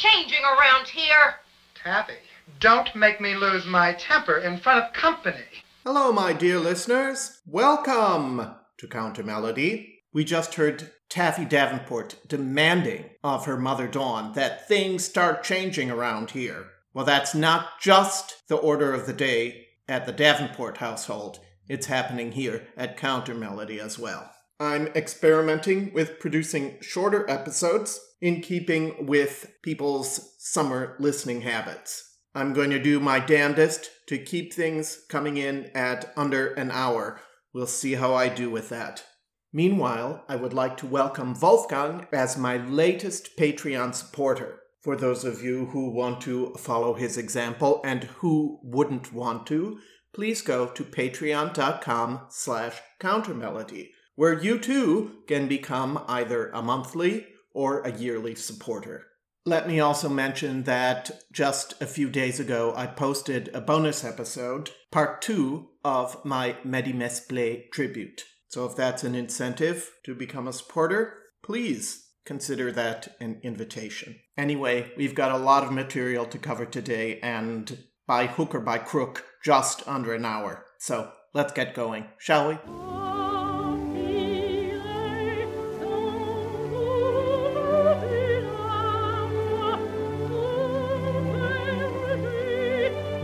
changing around here. Taffy, don't make me lose my temper in front of company. Hello, my dear listeners. Welcome to Counter Melody. We just heard Taffy Davenport demanding of her mother Dawn that things start changing around here. Well, that's not just the order of the day at the Davenport household, it's happening here at Counter Melody as well. I'm experimenting with producing shorter episodes in keeping with people's summer listening habits. I'm going to do my damnedest to keep things coming in at under an hour. We'll see how I do with that. Meanwhile, I would like to welcome Wolfgang as my latest Patreon supporter. For those of you who want to follow his example and who wouldn't want to, please go to patreon.com slash countermelody, where you too can become either a monthly or a yearly supporter. Let me also mention that just a few days ago I posted a bonus episode, part two of my Mady Mesplé tribute. So if that's an incentive to become a supporter, please consider that an invitation. Anyway, we've got a lot of material to cover today, and by hook or by crook, just under an hour. So let's get going, shall we? Oh,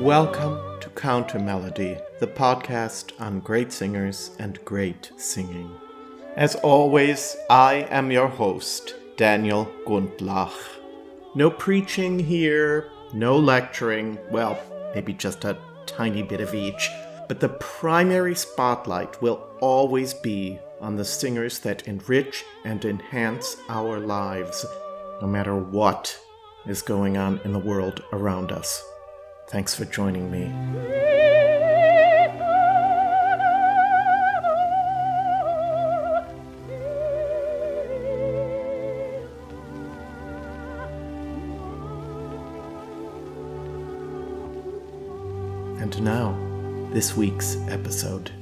Welcome to Counter Melody, the podcast on great singers and great singing. As always, I am your host, Daniel Gundlach. No preaching here, no lecturing, well, maybe just a tiny bit of each, but the primary spotlight will always be on the singers that enrich and enhance our lives, no matter what is going on in the world around us. Thanks for joining me. And now, this week's episode.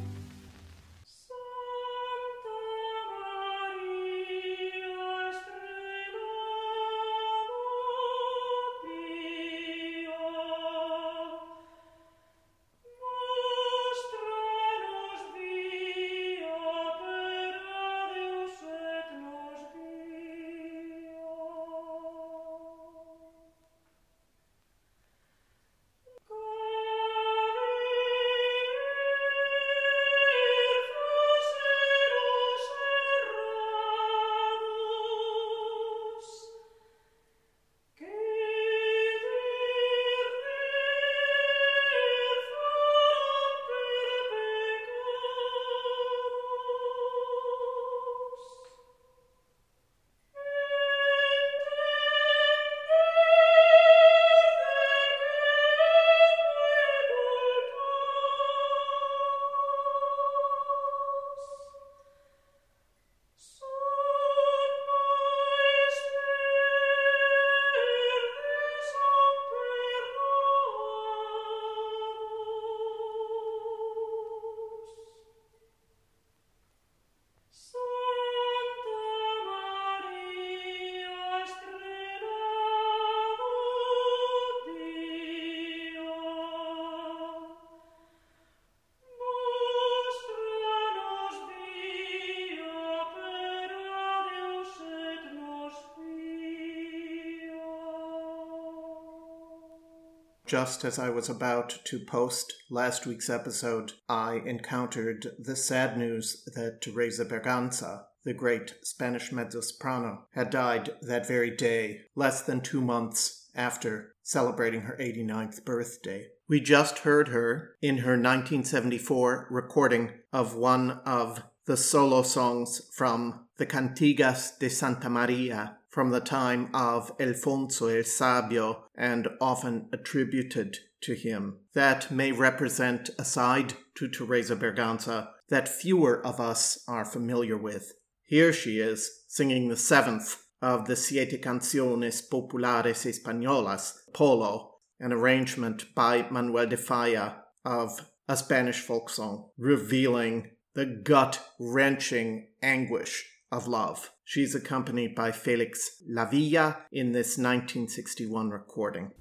Just as I was about to post last week's episode, I encountered the sad news that Teresa Berganza, the great Spanish mezzo soprano, had died that very day, less than two months after celebrating her 89th birthday. We just heard her in her 1974 recording of one of the solo songs from the Cantigas de Santa Maria from the time of Alfonso el Sabio and often attributed to him. That may represent a side to Teresa Berganza that fewer of us are familiar with. Here she is, singing the seventh of the Siete Canciones Populares Españolas, Polo, an arrangement by Manuel de Falla of a Spanish folk song, revealing the gut wrenching anguish of Love. She's accompanied by Felix Lavilla in this 1961 recording.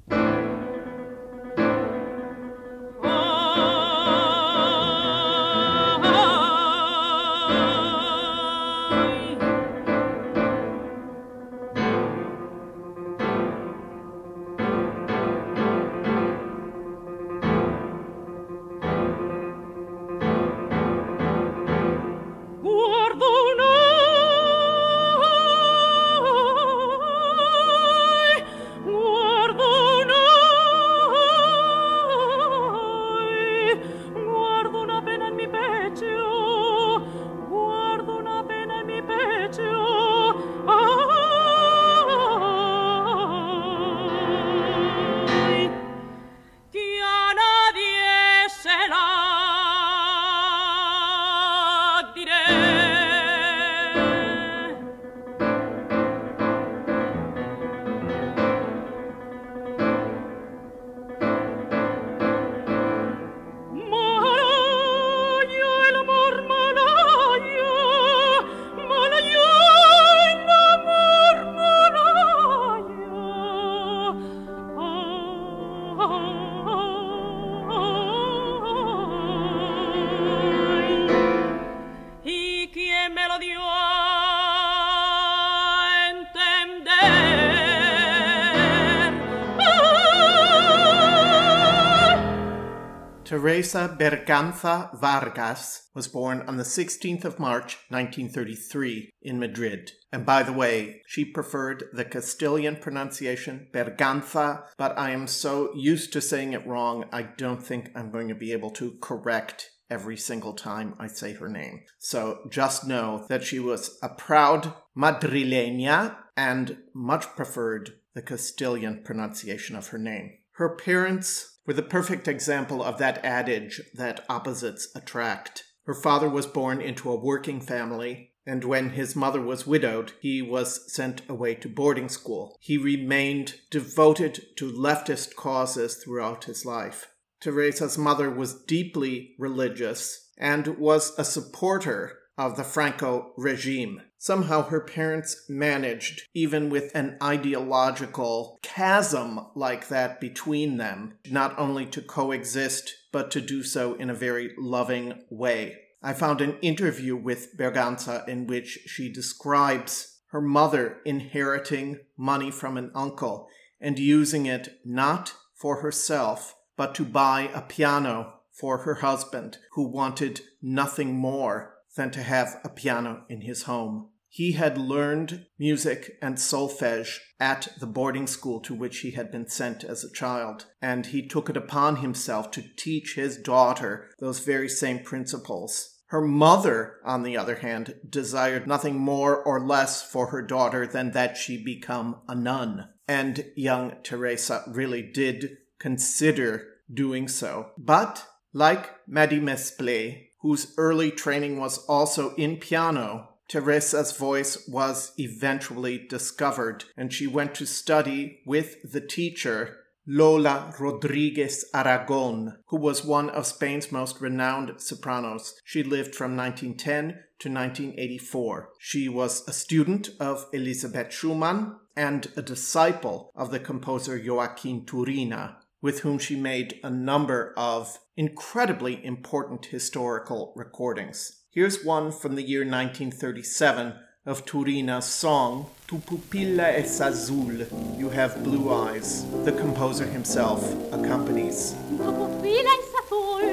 Teresa Berganza Vargas was born on the 16th of March 1933 in Madrid. And by the way, she preferred the Castilian pronunciation Berganza, but I am so used to saying it wrong, I don't think I'm going to be able to correct every single time I say her name. So just know that she was a proud madrileña and much preferred the Castilian pronunciation of her name. Her parents were the perfect example of that adage that opposites attract. Her father was born into a working family, and when his mother was widowed, he was sent away to boarding school. He remained devoted to leftist causes throughout his life. Teresa's mother was deeply religious and was a supporter of the Franco regime. Somehow her parents managed, even with an ideological chasm like that between them, not only to coexist, but to do so in a very loving way. I found an interview with Berganza in which she describes her mother inheriting money from an uncle and using it not for herself, but to buy a piano for her husband, who wanted nothing more than to have a piano in his home. He had learned music and solfege at the boarding school to which he had been sent as a child, and he took it upon himself to teach his daughter those very same principles. Her mother, on the other hand, desired nothing more or less for her daughter than that she become a nun. And young Teresa really did consider doing so. But, like Mady Mesplé, whose early training was also in piano, Teresa's voice was eventually discovered, and she went to study with the teacher Lola Rodriguez Aragon, who was one of Spain's most renowned sopranos. She lived from 1910 to 1984. She was a student of Elisabeth Schumann and a disciple of the composer Joaquin Turina with whom she made a number of incredibly important historical recordings. Here's one from the year 1937 of Turina's song Tu pupilla es azul, You Have Blue Eyes. The composer himself accompanies. Tu es azul,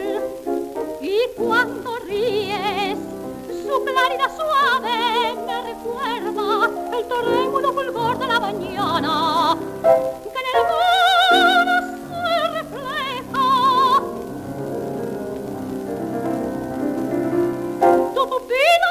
y cuando ríes, su claridad suave me recuerda el trémulo fulgor de la mañana, que en el Bobina!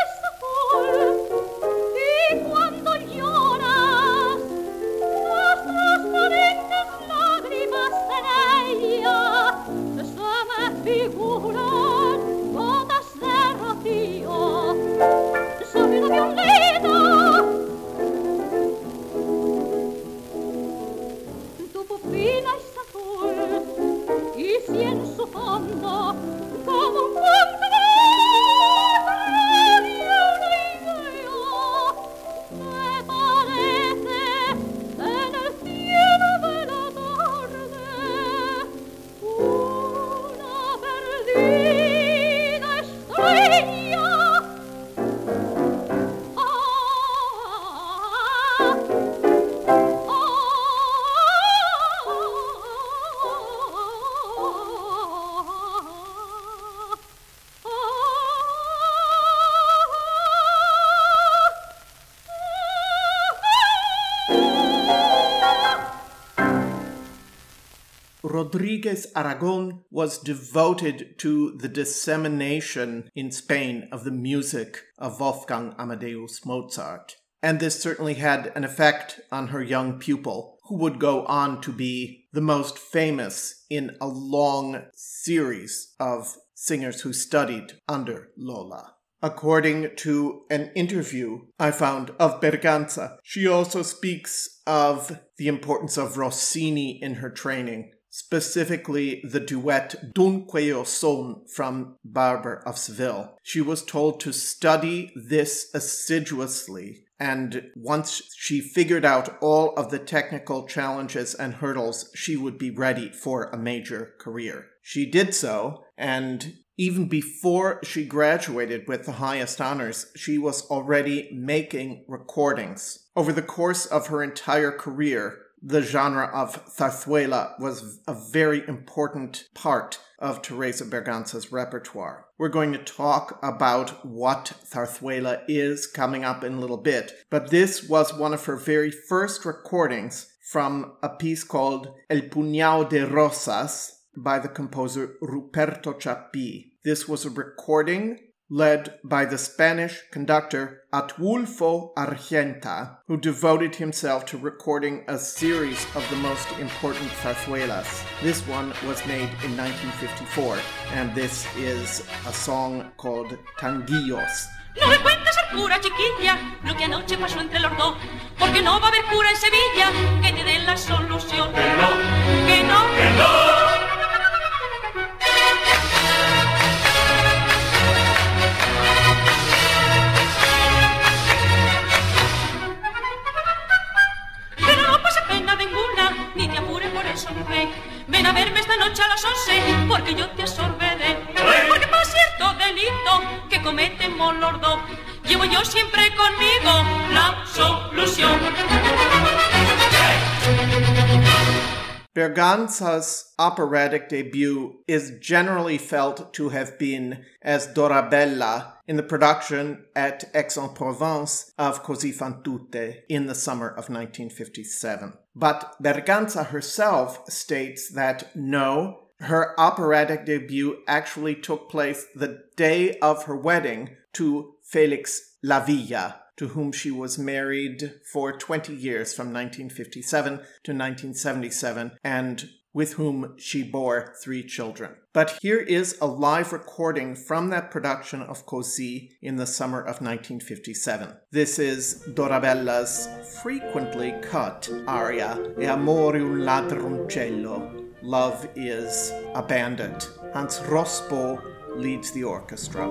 Rodriguez Aragon was devoted to the dissemination in Spain of the music of Wolfgang Amadeus Mozart. And this certainly had an effect on her young pupil, who would go on to be the most famous in a long series of singers who studied under Lola. According to an interview I found of Berganza, she also speaks of the importance of Rossini in her training, specifically the duet Dunque io son from Barber of Seville. She was told to study this assiduously and once she figured out all of the technical challenges and hurdles, she would be ready for a major career. She did so, and even before she graduated with the highest honors, she was already making recordings. Over the course of her entire career, the genre of zarzuela was a very important part of Teresa Berganza's repertoire. We're going to talk about what zarzuela is coming up in a little bit, but this was one of her very first recordings from a piece called El Puñado de Rosas by the composer Ruperto Chapí. This was a recording led by the Spanish conductor Ataúlfo Argenta, who devoted himself to recording a series of the most important zarzuelas. This one was made in 1954, and this is a song called Tanguillos. No me cuentes cura, chiquilla, lo que anoche pasó entre los dos, porque no va a haber cura en Sevilla que te dé la solución. Que a verme esta noche a las once, porque yo te absorberé. Porque por cierto delito que cometemos los dos, llevo yo siempre conmigo la solución. Berganza's operatic debut is generally felt to have been as Dorabella in the production at Aix-en-Provence of Così fan tutte in the summer of 1957. But Berganza herself states that no, her operatic debut actually took place the day of her wedding to Felix Lavilla, to whom she was married for 20 years from 1957 to 1977 and with whom she bore three children. But here is a live recording from that production of Così in the summer of 1957. This is Dorabella's frequently cut aria, E amore un ladroncello, Love is a Bandit. Hans Rosbaud leads the orchestra.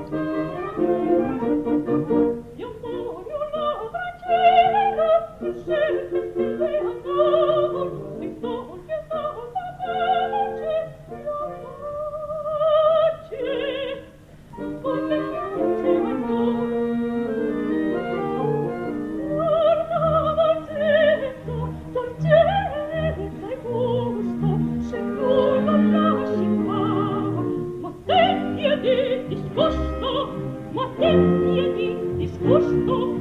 From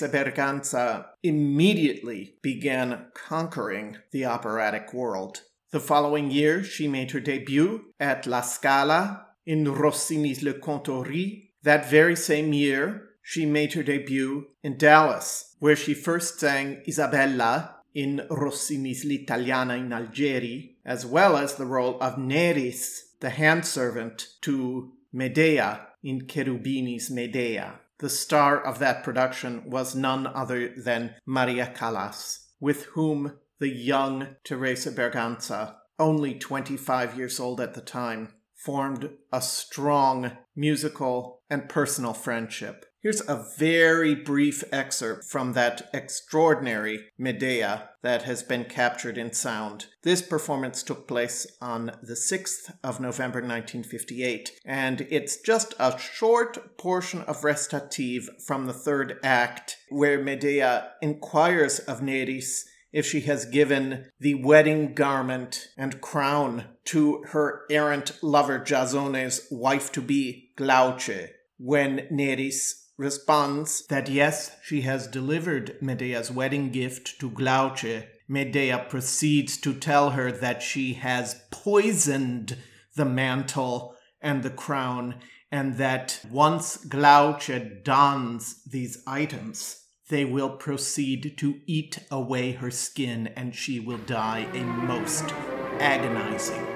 there, Berganza immediately began conquering the operatic world. The following year, she made her debut at La Scala in Rossini's Le Comte That very same year, she made her debut in Dallas, where she first sang Isabella in Rossini's L'Italiana in Algeri, as well as the role of Neris, the hand servant to Medea in Cherubini's Medea. The star of that production was none other than Maria Callas, with whom the young Teresa Berganza, only 25 years old at the time, formed a strong musical and personal friendship. Here's a very brief excerpt from that extraordinary Medea that has been captured in sound. This performance took place on the 6th of November 1958, and it's just a short portion of recitative from the third act where Medea inquires of Neris if she has given the wedding garment and crown to her errant lover Jasone's wife to be, Glauce, when Neris responds that yes, she has delivered Medea's wedding gift to Glauce, Medea proceeds to tell her that she has poisoned the mantle and the crown, and that once Glauce dons these items, they will proceed to eat away her skin and she will die a most agonizing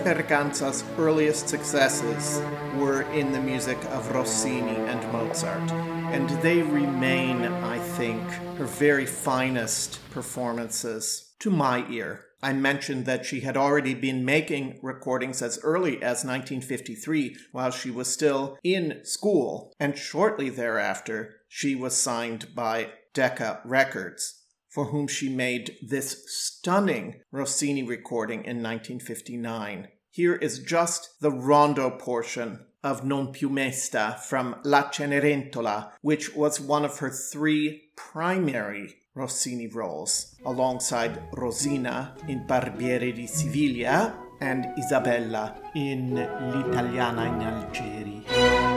Berganza's earliest successes were in the music of Rossini and Mozart, and they remain, I think, her very finest performances to my ear. I mentioned that she had already been making recordings as early as 1953 while she was still in school, and shortly thereafter she was signed by Decca Records for whom she made this stunning Rossini recording in 1959. Here is just the rondo portion of Non più mesta from La Cenerentola, which was one of her three primary Rossini roles, alongside Rosina in Barbiere di Siviglia and Isabella in L'Italiana in Algeri.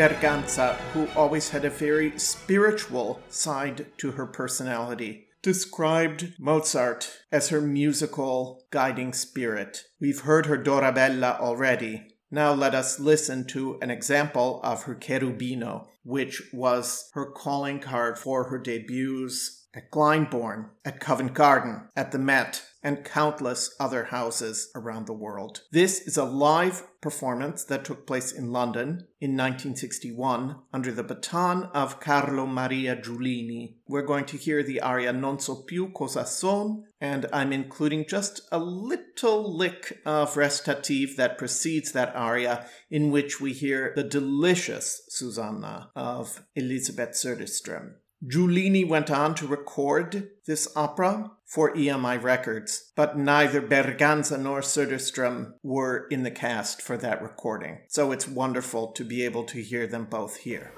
Berganza, who always had a very spiritual side to her personality, described Mozart as her musical guiding spirit. We've heard her Dorabella already. Now let us listen to an example of her Cherubino, which was her calling card for her debuts at Glyndebourne, at Covent Garden, at the Met, and countless other houses around the world. This is a live performance that took place in London in 1961 under the baton of Carlo Maria Giulini. We're going to hear the aria Non so più cosa son, and I'm including just a little lick of recitative that precedes that aria, in which we hear the delicious Susanna of Elisabeth Söderström. Giulini went on to record this opera for EMI Records, but neither Berganza nor Söderström were in the cast for that recording. So it's wonderful to be able to hear them both here.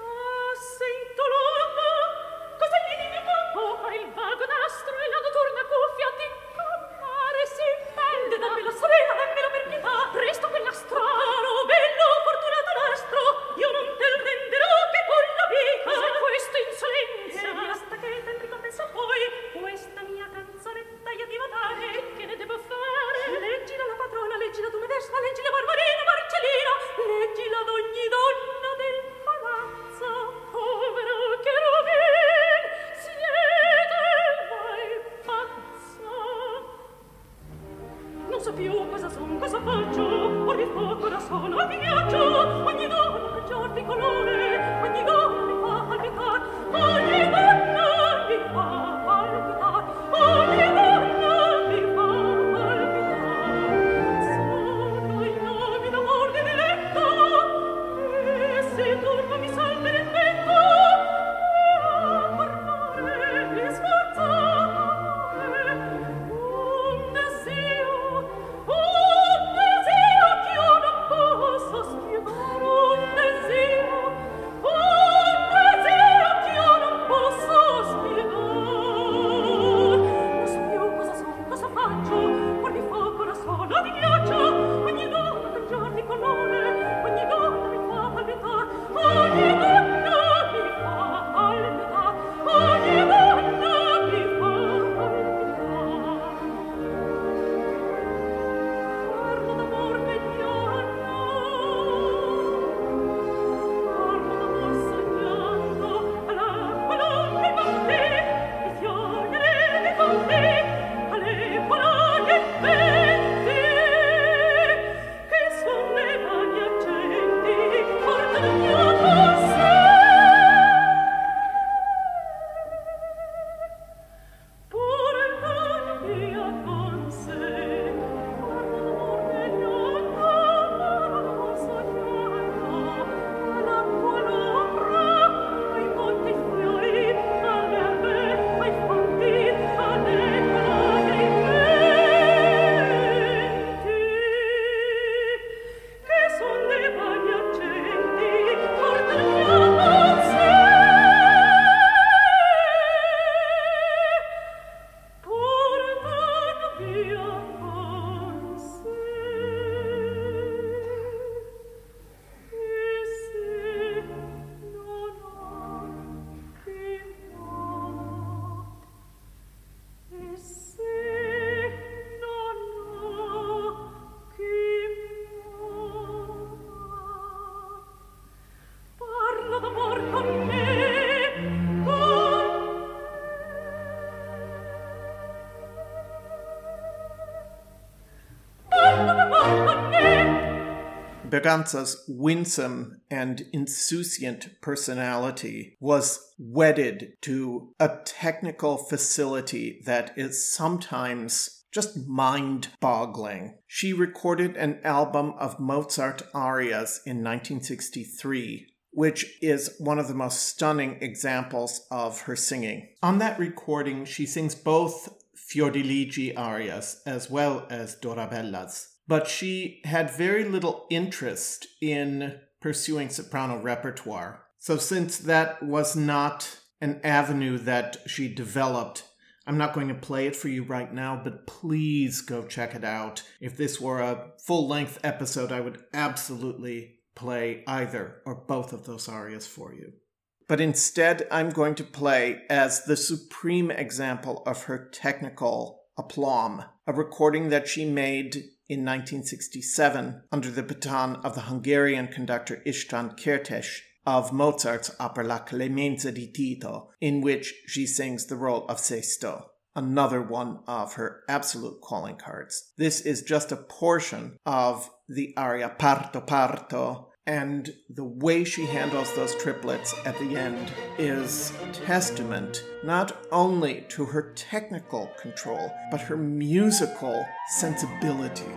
Berganza's winsome and insouciant personality was wedded to a technical facility that is sometimes just mind boggling. She recorded an album of Mozart arias in 1963 which is one of the most stunning examples of her singing. On that recording, she sings both Fiordiligi arias as well as Dorabellas but she had very little interest in pursuing soprano repertoire. So, since that was not an avenue that she developed, I'm not going to play it for you right now, but please go check it out. If this were a full length episode, I would absolutely play either or both of those arias for you. But instead, I'm going to play as the supreme example of her technical aplomb, a recording that she made in 1967 under the baton of the Hungarian conductor István Kertész of Mozart's opera La Clemenza di Tito, in which she sings the role of Sesto, another one of her absolute calling cards. This is just a portion of the aria Parto Parto, and the way she handles those triplets at the end is testament not only to her technical control, but her musical sensibility.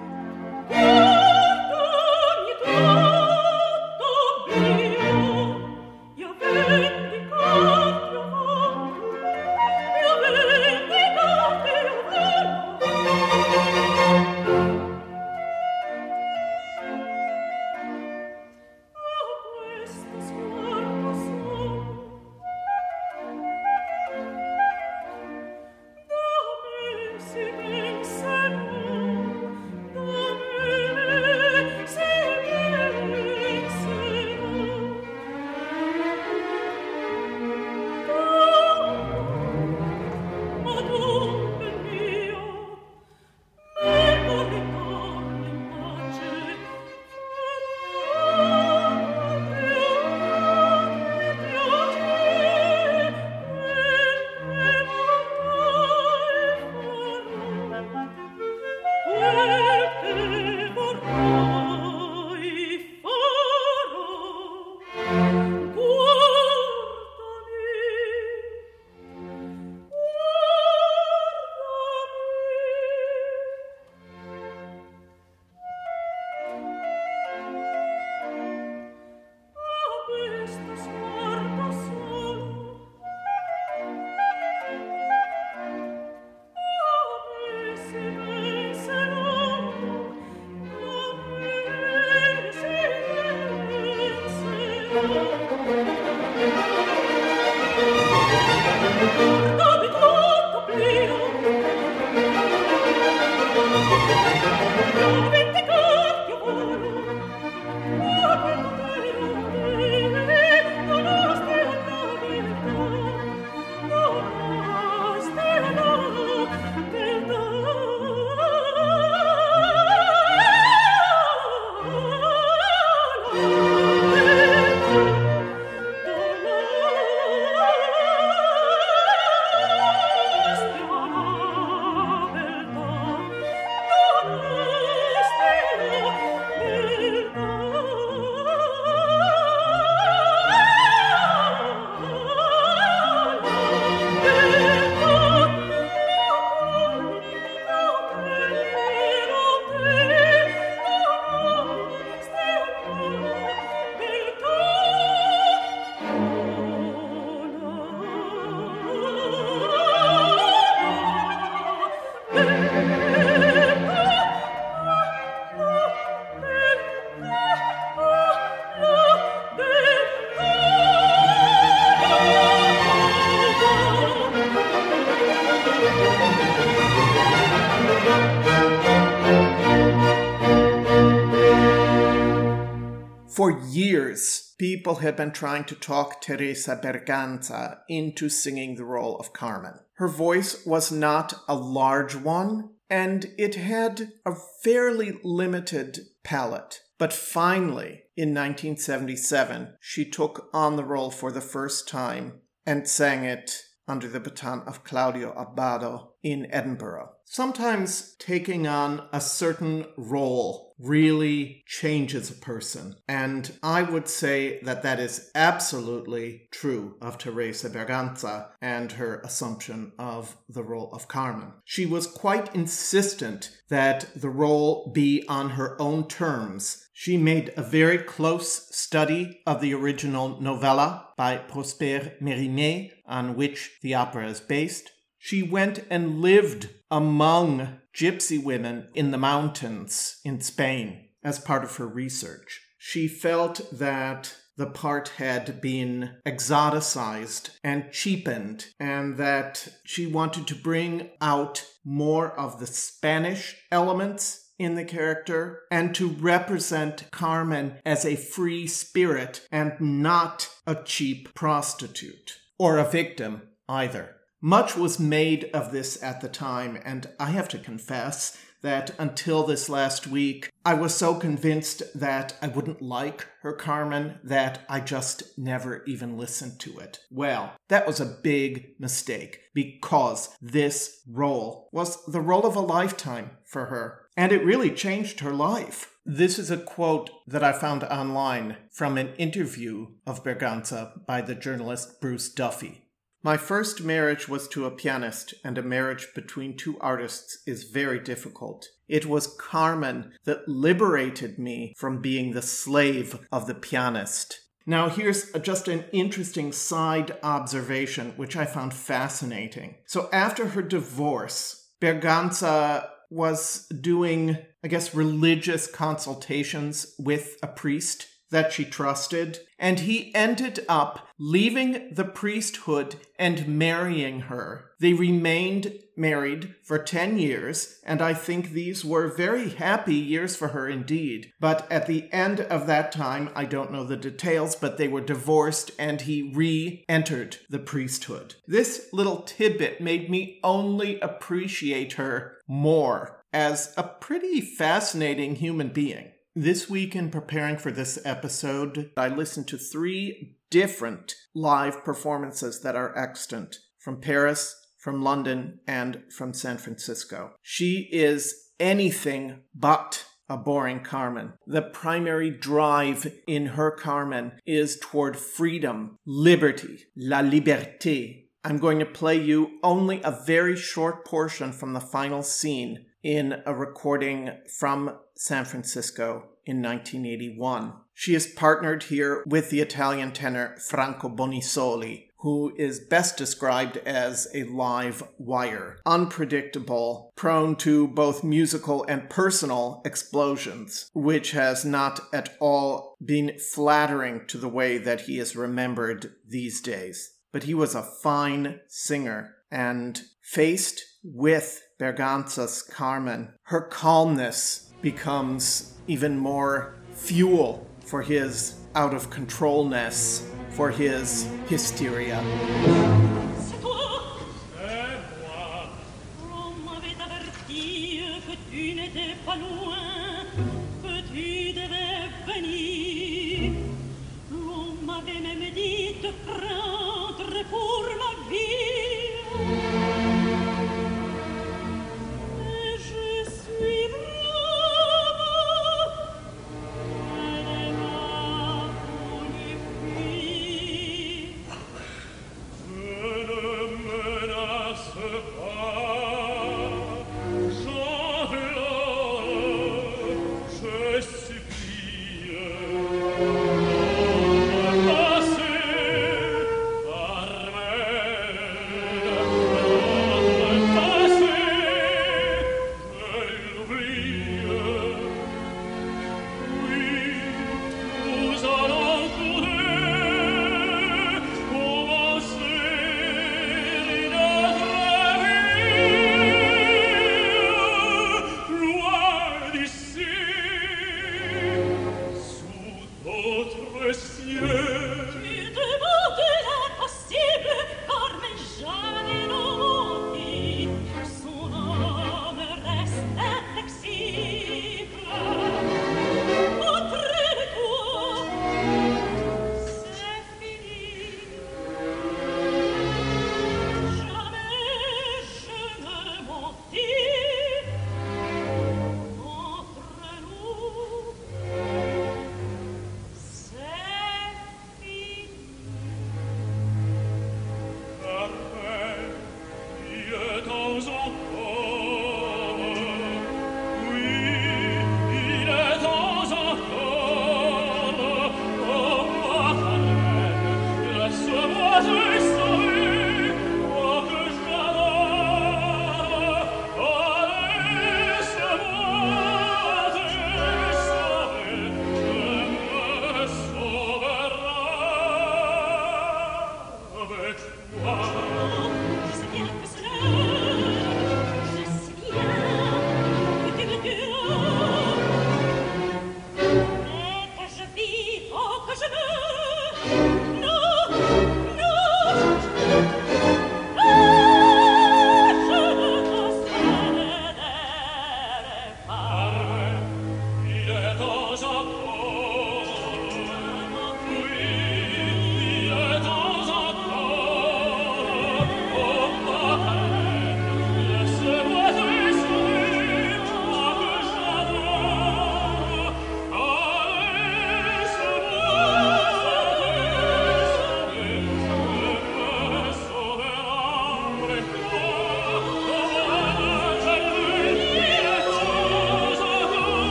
People had been trying to talk Teresa Berganza into singing the role of Carmen. Her voice was not a large one, and it had a fairly limited palette. But finally, in 1977, she took on the role for the first time and sang it under the baton of Claudio Abbado in Edinburgh. Sometimes taking on a certain role really changes a person. And I would say that that is absolutely true of Teresa Berganza and her assumption of the role of Carmen. She was quite insistent that the role be on her own terms. She made a very close study of the original novella by Prosper Mérimée, on which the opera is based. She went and lived among gypsy women in the mountains in Spain as part of her research. She felt that the part had been exoticized and cheapened, and that she wanted to bring out more of the Spanish elements in the character and to represent Carmen as a free spirit and not a cheap prostitute or a victim either. Much was made of this at the time, and I have to confess that until this last week, I was so convinced that I wouldn't like her Carmen that I just never even listened to it. Well, that was a big mistake because this role was the role of a lifetime for her. And it really changed her life. This is a quote that I found online from an interview of Berganza by the journalist Bruce Duffie. My first marriage was to a pianist, and a marriage between two artists is very difficult. It was Carmen that liberated me from being the slave of the pianist. Now, here's just an interesting side observation, which I found fascinating. So, after her divorce, Berganza was doing, I guess, religious consultations with a priest that she trusted, and he ended up leaving the priesthood and marrying her. They remained married for 10 years, and I think these were very happy years for her indeed. But at the end of that time, I don't know the details, but they were divorced and he re entered the priesthood. This little tidbit made me only appreciate her more as a pretty fascinating human being. This week, in preparing for this episode, I listened to three different live performances that are extant from Paris, from London, and from San Francisco. She is anything but a boring Carmen. The primary drive in her Carmen is toward freedom, liberty, la liberté. I'm going to play you only a very short portion from the final scene in a recording from San Francisco in 1981. She is partnered here with the Italian tenor Franco Bonisolli, who is best described as a live wire, unpredictable, prone to both musical and personal explosions, which has not at all been flattering to the way that he is remembered these days. But he was a fine singer and faced with Berganza's Carmen, her calmness becomes even more fuel for his out of controlness, for his hysteria.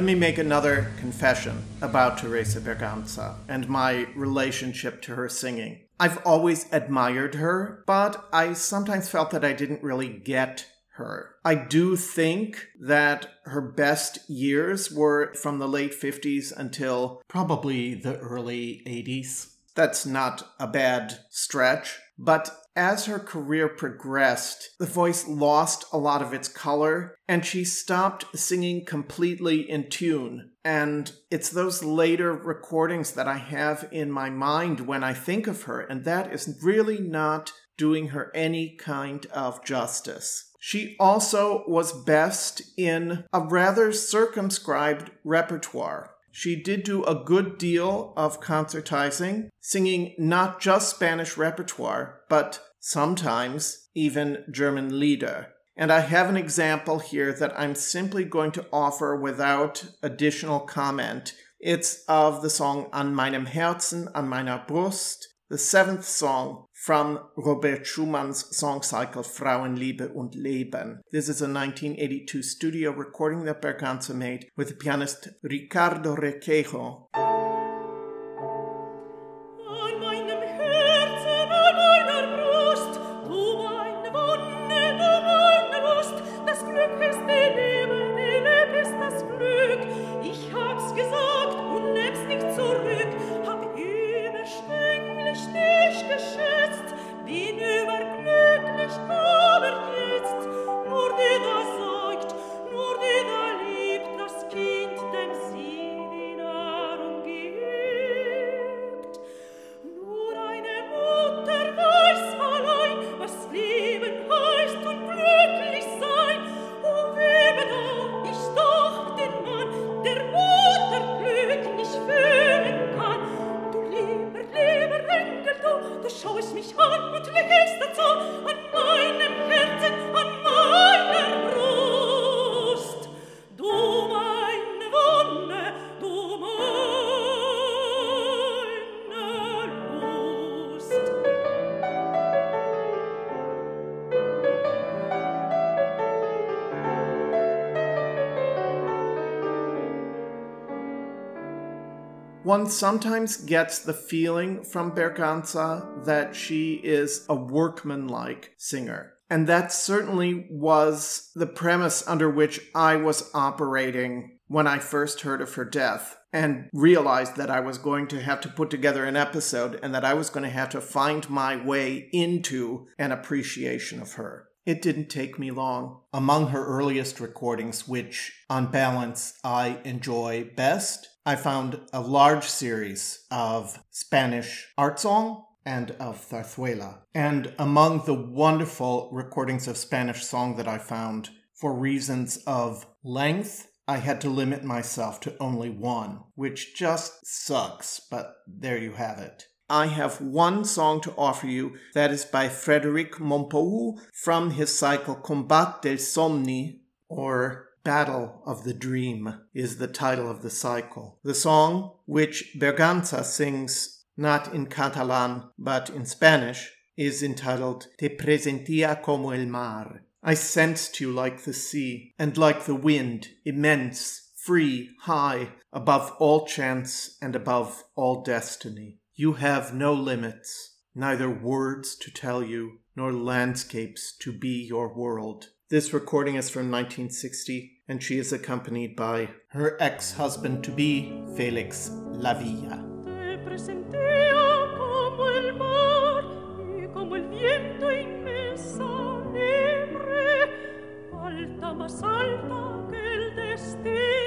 Let me make another confession about Teresa Berganza and my relationship to her singing. I've always admired her, but I sometimes felt that I didn't really get her. I do think that her best years were from the late 50s until probably the early 80s. That's not a bad stretch, but as her career progressed, the voice lost a lot of its color and she stopped singing completely in tune. And it's those later recordings that I have in my mind when I think of her, and that is really not doing her any kind of justice. She also was best in a rather circumscribed repertoire. She did do a good deal of concertizing, singing not just Spanish repertoire, but sometimes even German Lieder. And I have an example here that I'm simply going to offer without additional comment. It's of the song An meinem Herzen, an meiner Brust, the seventh song from Robert Schumann's song cycle Frauenliebe und Leben. This is a 1982 studio recording that Berganza made with pianist Ricardo Requejo. One sometimes gets the feeling from Berganza that she is a workmanlike singer. And that certainly was the premise under which I was operating when I first heard of her death and realized that I was going to have to put together an episode and that I was going to have to find my way into an appreciation of her. It didn't take me long. Among her earliest recordings, which on balance I enjoy best, I found a large series of Spanish art song and of zarzuela. And among the wonderful recordings of Spanish song that I found, for reasons of length, I had to limit myself to only one, which just sucks, but there you have it. I have one song to offer you that is by Frédéric Mompou from his cycle Combat del Somni, or Battle of the Dream is the title of the cycle. The song, which Berganza sings not in Catalan but in Spanish, is entitled Te presentía como el mar. I sensed you like the sea, and like the wind, immense, free, high, above all chance and above all destiny. You have no limits, neither words to tell you, nor landscapes to be your world. This recording is from 1960, and she is accompanied by her ex husband to be, Felix Lavilla. Sueño, tú eres no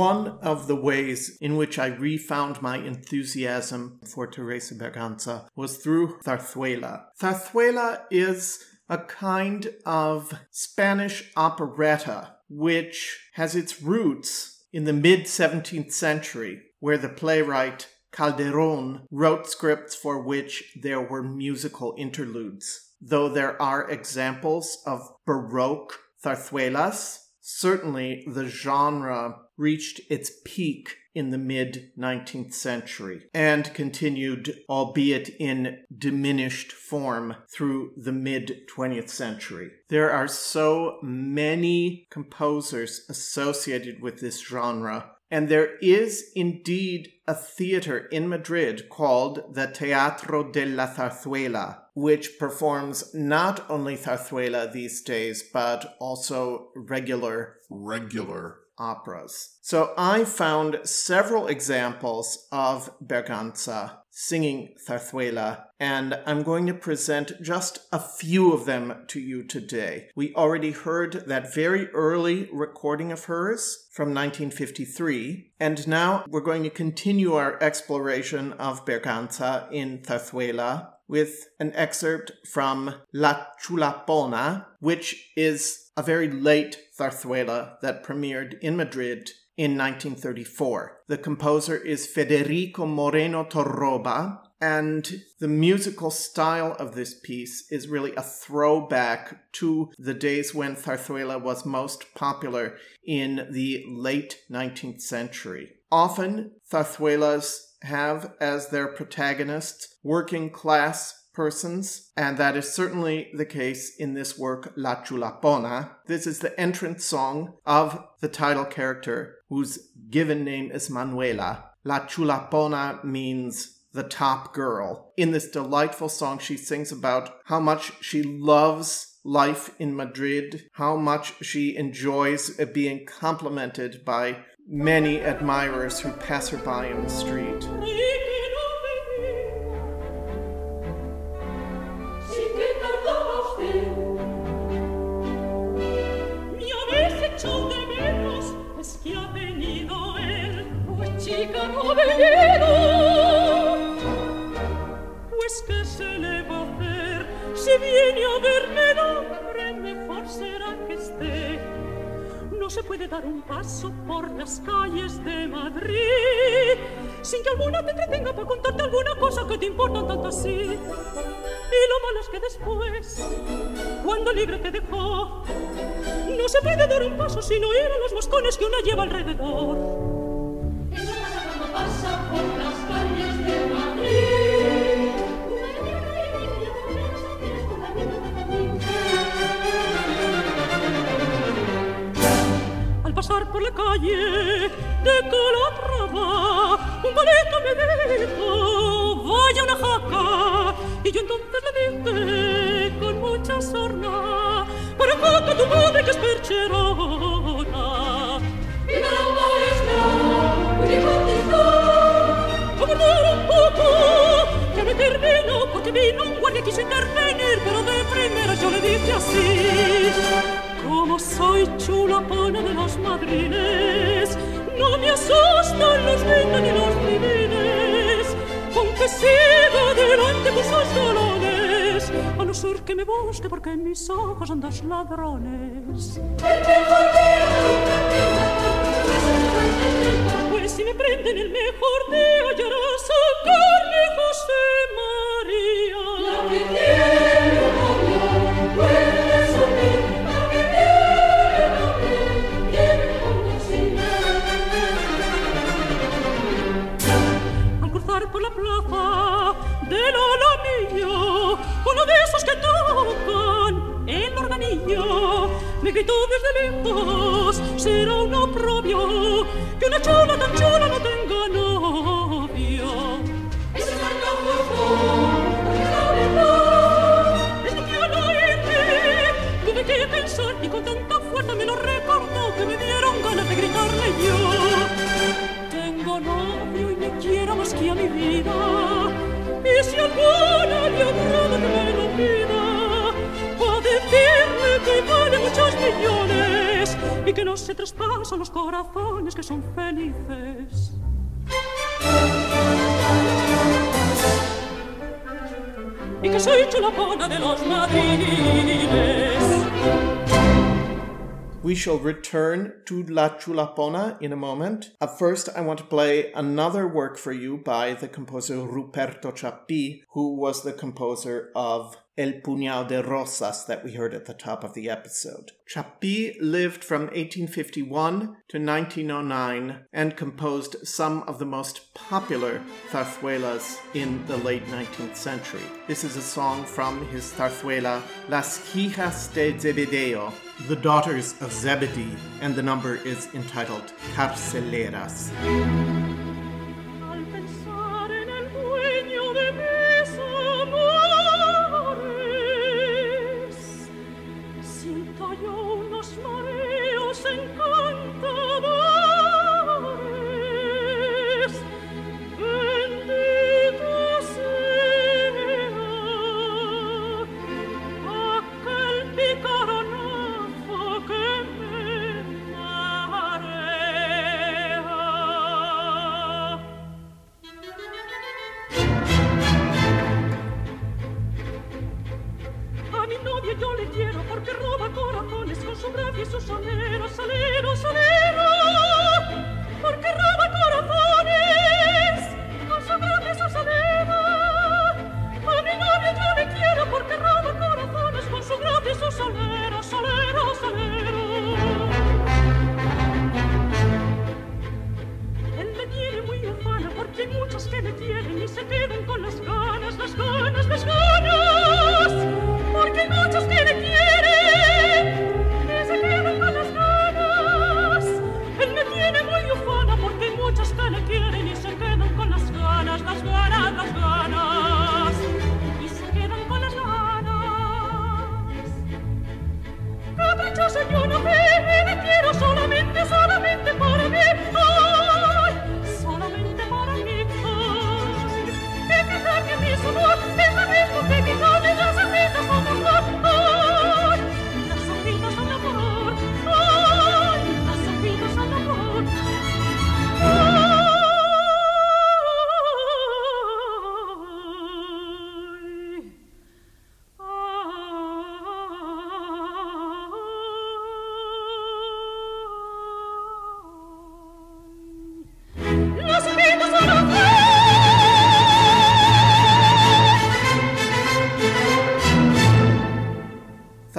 One of the ways in which I refound my enthusiasm for Teresa Berganza was through Zarzuela. Zarzuela is a kind of Spanish operetta which has its roots in the mid 17th century, where the playwright Calderon wrote scripts for which there were musical interludes. Though there are examples of Baroque zarzuelas, certainly the genre reached its peak in the mid 19th century and continued, albeit in diminished form, through the mid 20th century. There are so many composers associated with this genre. And there is indeed a theater in Madrid called the Teatro de la Zarzuela, which performs not only zarzuela these days, but also regular regular operas. So I found several examples of Berganza singing zarzuela, and I'm going to present just a few of them to you today. We already heard that very early recording of hers from 1953, and now we're going to continue our exploration of Berganza in zarzuela with an excerpt from La Chulapona, which is a very late zarzuela that premiered in Madrid in 1934. The composer is Federico Moreno Torroba, and the musical style of this piece is really a throwback to the days when zarzuela was most popular in the late 19th century. Often, zarzuelas have as their protagonists working class persons, and that is certainly the case in this work, La Chulapona. This is the entrance song of the title character, whose given name is Manuela. La Chulapona means the top girl. In this delightful song, she sings about how much she loves life in Madrid, how much she enjoys being complimented by many admirers who pass her by in the street. Se puede dar un paso por las calles de Madrid sin que alguna te entretenga para contarte alguna cosa que te importa tanto así. Y lo malo es que después, cuando libre te dejó, no se puede dar un paso sin oír a los moscones que una lleva alrededor. la calle de Calatrava un boleto me dijo vaya una jaca y yo entonces le dije con mucha sorna para jaca tu madre que es percherona y me la maestra y contestó como no un poco que me termino porque vino un guardia quiso intervenir pero de primera yo le dije así soy chulapona de los madrines, no me asustan los ventas ni los divines, aunque siga delante por sus dolores, a no ser que me busque porque en mis ojos andan ladrones. Pues si me prenden el mejor día, hallarás sacarme José María. La me gritó desde lejos, será un oprobio que una chula tan chula no tenga novio. Es tuve que pensar y con tanta fuerza me lo recordó que me dieron ganas de gritarle yo. Tengo novio y me quiero más que a mi vida. Y si alguna le y que no se traspasan los corazones que son felices. Y que soy chulapona de los madriles. We shall return to La Chulapona in a moment. At first, I want to play another work for you by the composer Ruperto Chapí, who was the composer of El Puñal de Rosas that we heard at the top of the episode. Chapí lived from 1851 to 1909 and composed some of the most popular zarzuelas in the late 19th century. This is a song from his zarzuela Las Hijas de Zebedeo, the daughters of Zebedee, and the number is entitled Carceleras.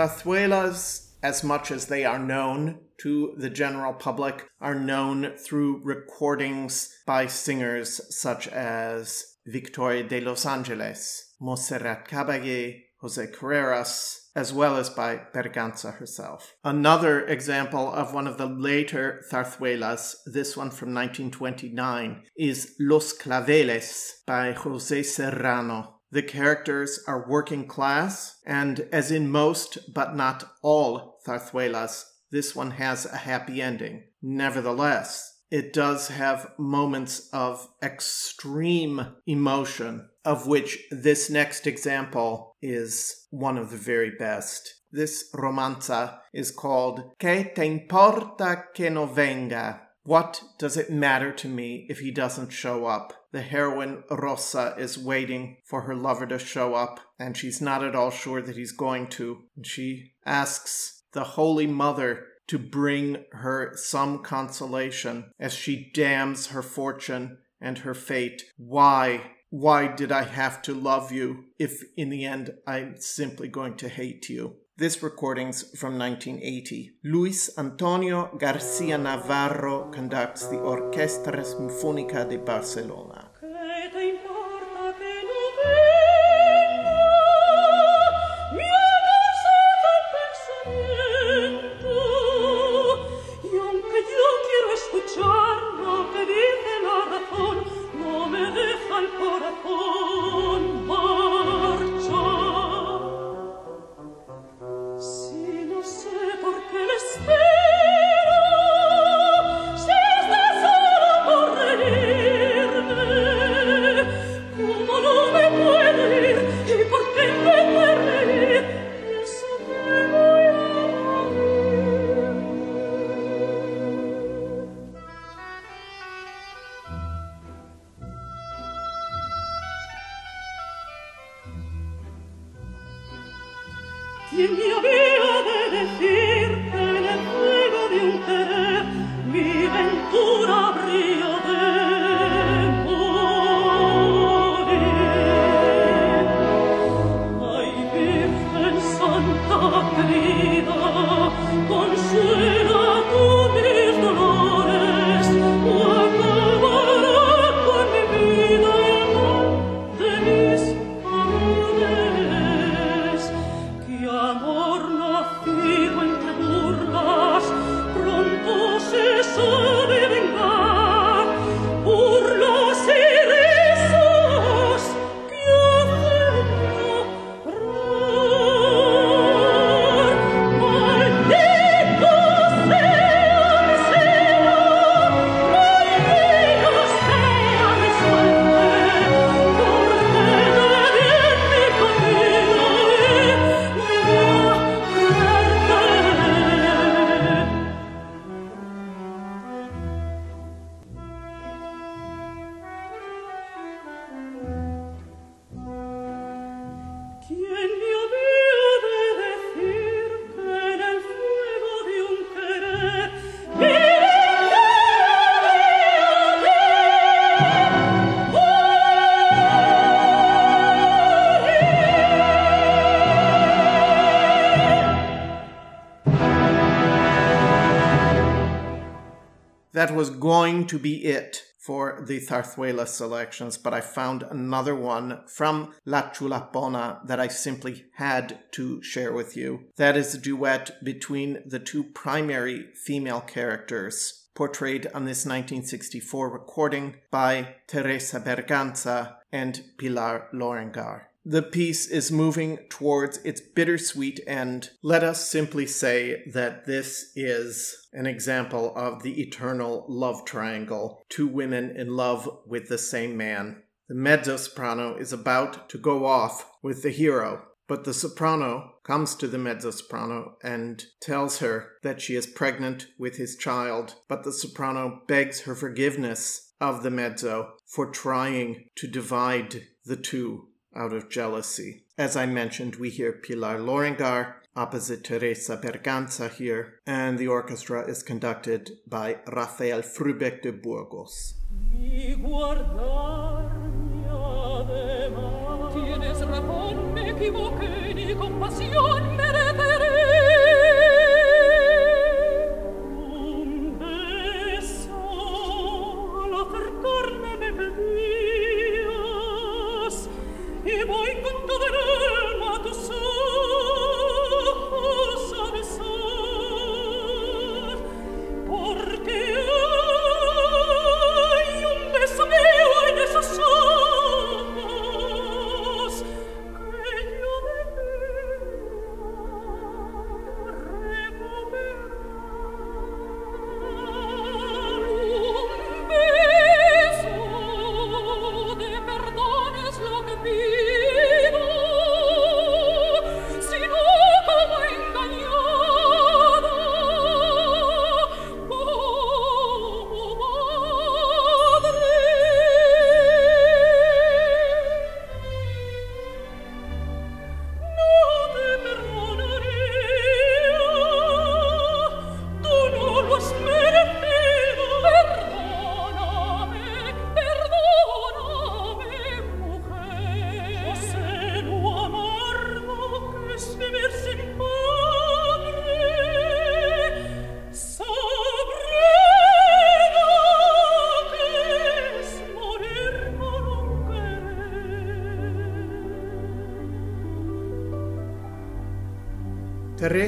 Zarzuelas, as much as they are known to the general public, are known through recordings by singers such as Victoria de Los Angeles, Montserrat Caballé, Jose Carreras, as well as by Berganza herself. Another example of one of the later zarzuelas, this one from 1929, is Los Claveles by Jose Serrano. The characters are working class, and as in most, but not all, zarzuelas, this one has a happy ending. Nevertheless, it does have moments of extreme emotion, of which this next example is one of the very best. This romanza is called Que te importa que no venga? What does it matter to me if he doesn't show up? The heroine Rosa is waiting for her lover to show up, and she's not at all sure that he's going to. And she asks the Holy Mother to bring her some consolation as she damns her fortune and her fate. Why? Why did I have to love you if in the end I'm simply going to hate you? This recording's from 1980. Luis Antonio Garcia Navarro conducts the Orquestra Sinfónica de Barcelona. That was going to be it for the Zarzuela selections, but I found another one from La Chulapona that I simply had to share with you. That is a duet between the two primary female characters portrayed on this 1964 recording by Teresa Berganza and Pilar Lorengar. The piece is moving towards its bittersweet end. Let us simply say that this is an example of the eternal love triangle two women in love with the same man. The mezzo soprano is about to go off with the hero, but the soprano comes to the mezzo soprano and tells her that she is pregnant with his child, but the soprano begs her forgiveness of the mezzo for trying to divide the two out of jealousy. As I mentioned, we hear Pilar Lorengar opposite Teresa Berganza here, and the orchestra is conducted by Rafael Frühbeck de Burgos.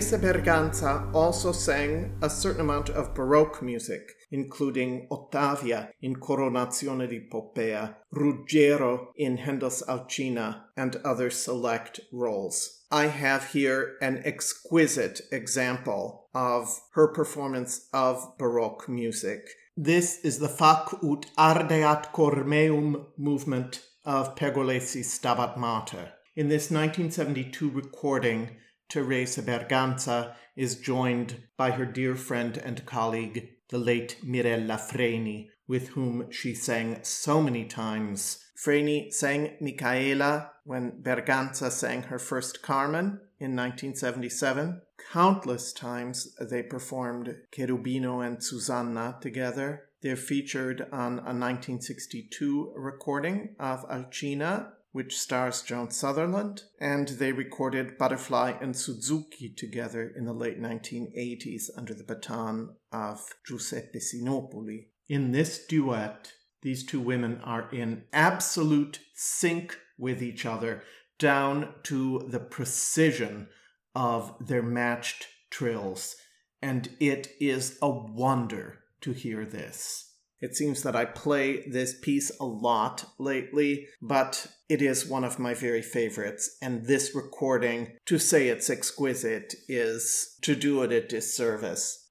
Teresa Berganza also sang a certain amount of Baroque music, including Ottavia in Coronazione di Poppea, Ruggiero in Handel's Alcina, and other select roles. I have here an exquisite example of her performance of Baroque music. This is the Fac ut ardeat cor meum movement of Pergolesi's Stabat Mater. In this 1972 recording, Teresa Berganza is joined by her dear friend and colleague, the late Mirella Freni, with whom she sang so many times. Freni sang Micaela when Berganza sang her first Carmen in 1977. Countless times they performed Cherubino and Susanna together. They're featured on a 1962 recording of Alcina, which stars Joan Sutherland, and they recorded Butterfly and Suzuki together in the late 1980s under the baton of Giuseppe Sinopoli. In this duet, these two women are in absolute sync with each other, down to the precision of their matched trills. And it is a wonder to hear this. It seems that I play this piece a lot lately, but it is one of my very favorites. And this recording, to say it's exquisite, is to do it a disservice.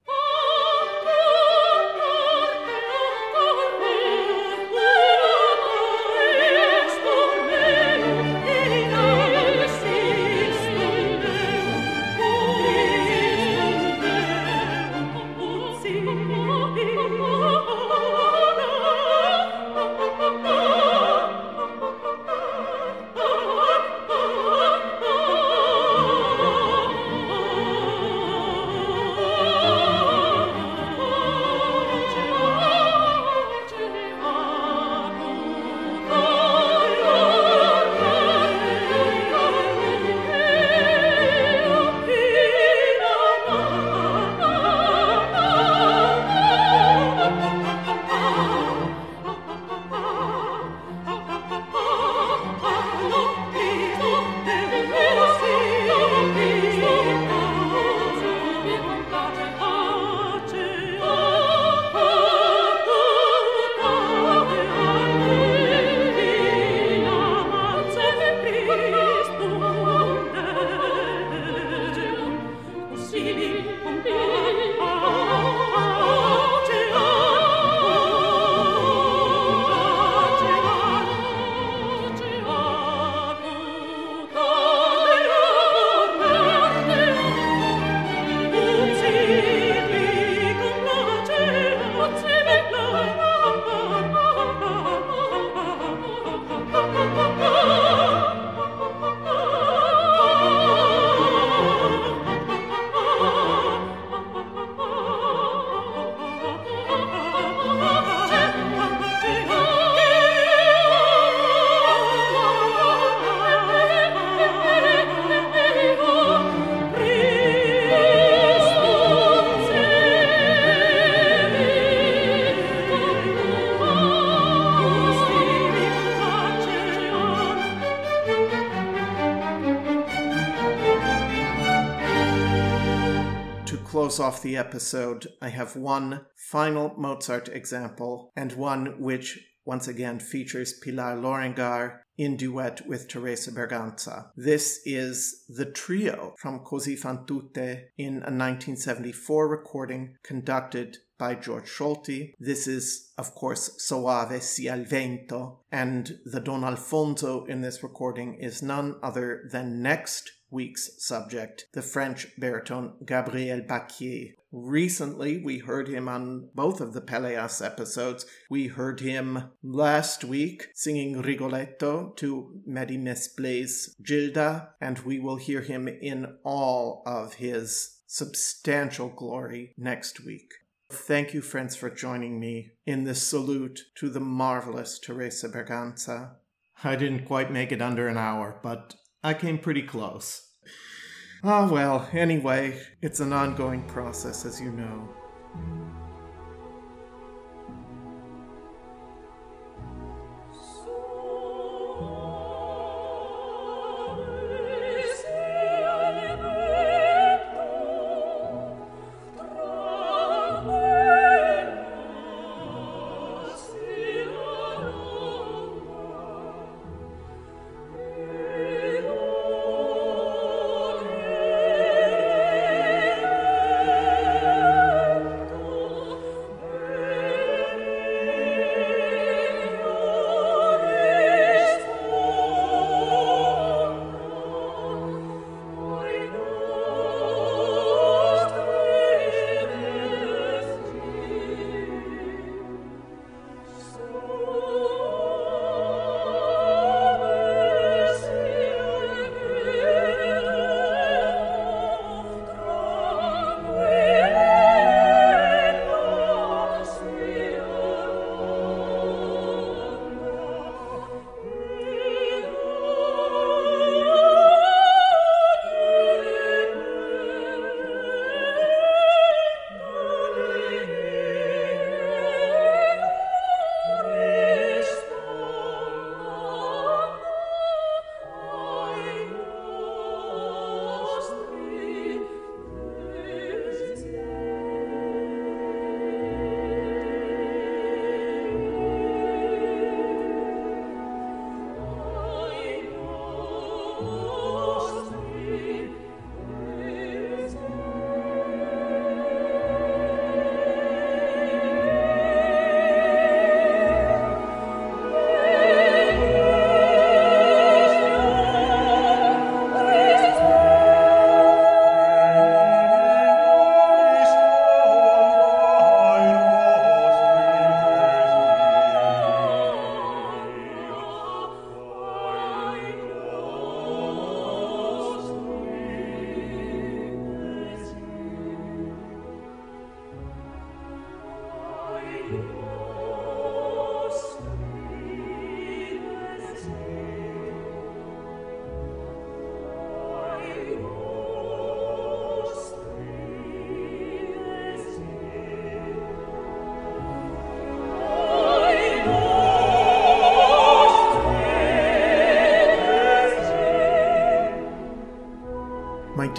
Close off the episode, I have one final Mozart example and one which once again features Pilar Lorengar in duet with Teresa Berganza. This is the trio from Così fan tutte in a 1974 recording conducted by George Solti. This is, of course, Soave sia il vento, and the Don Alfonso in this recording is none other than next week's subject, the French baritone Gabriel Bacquier. Recently, we heard him on both of the Pelléas episodes. We heard him last week singing Rigoletto to Mady Mesplé's Gilda, and we will hear him in all of his substantial glory next week. Thank you, friends, for joining me in this salute to the marvelous Teresa Berganza. I didn't quite make it under an hour, but I came pretty close. Ah, well, anyway, it's an ongoing process, as you know.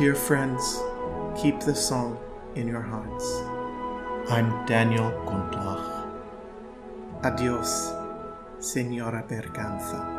Dear friends, keep this song in your hearts. I'm Daniel Gundlach. Adios, Senora Berganza.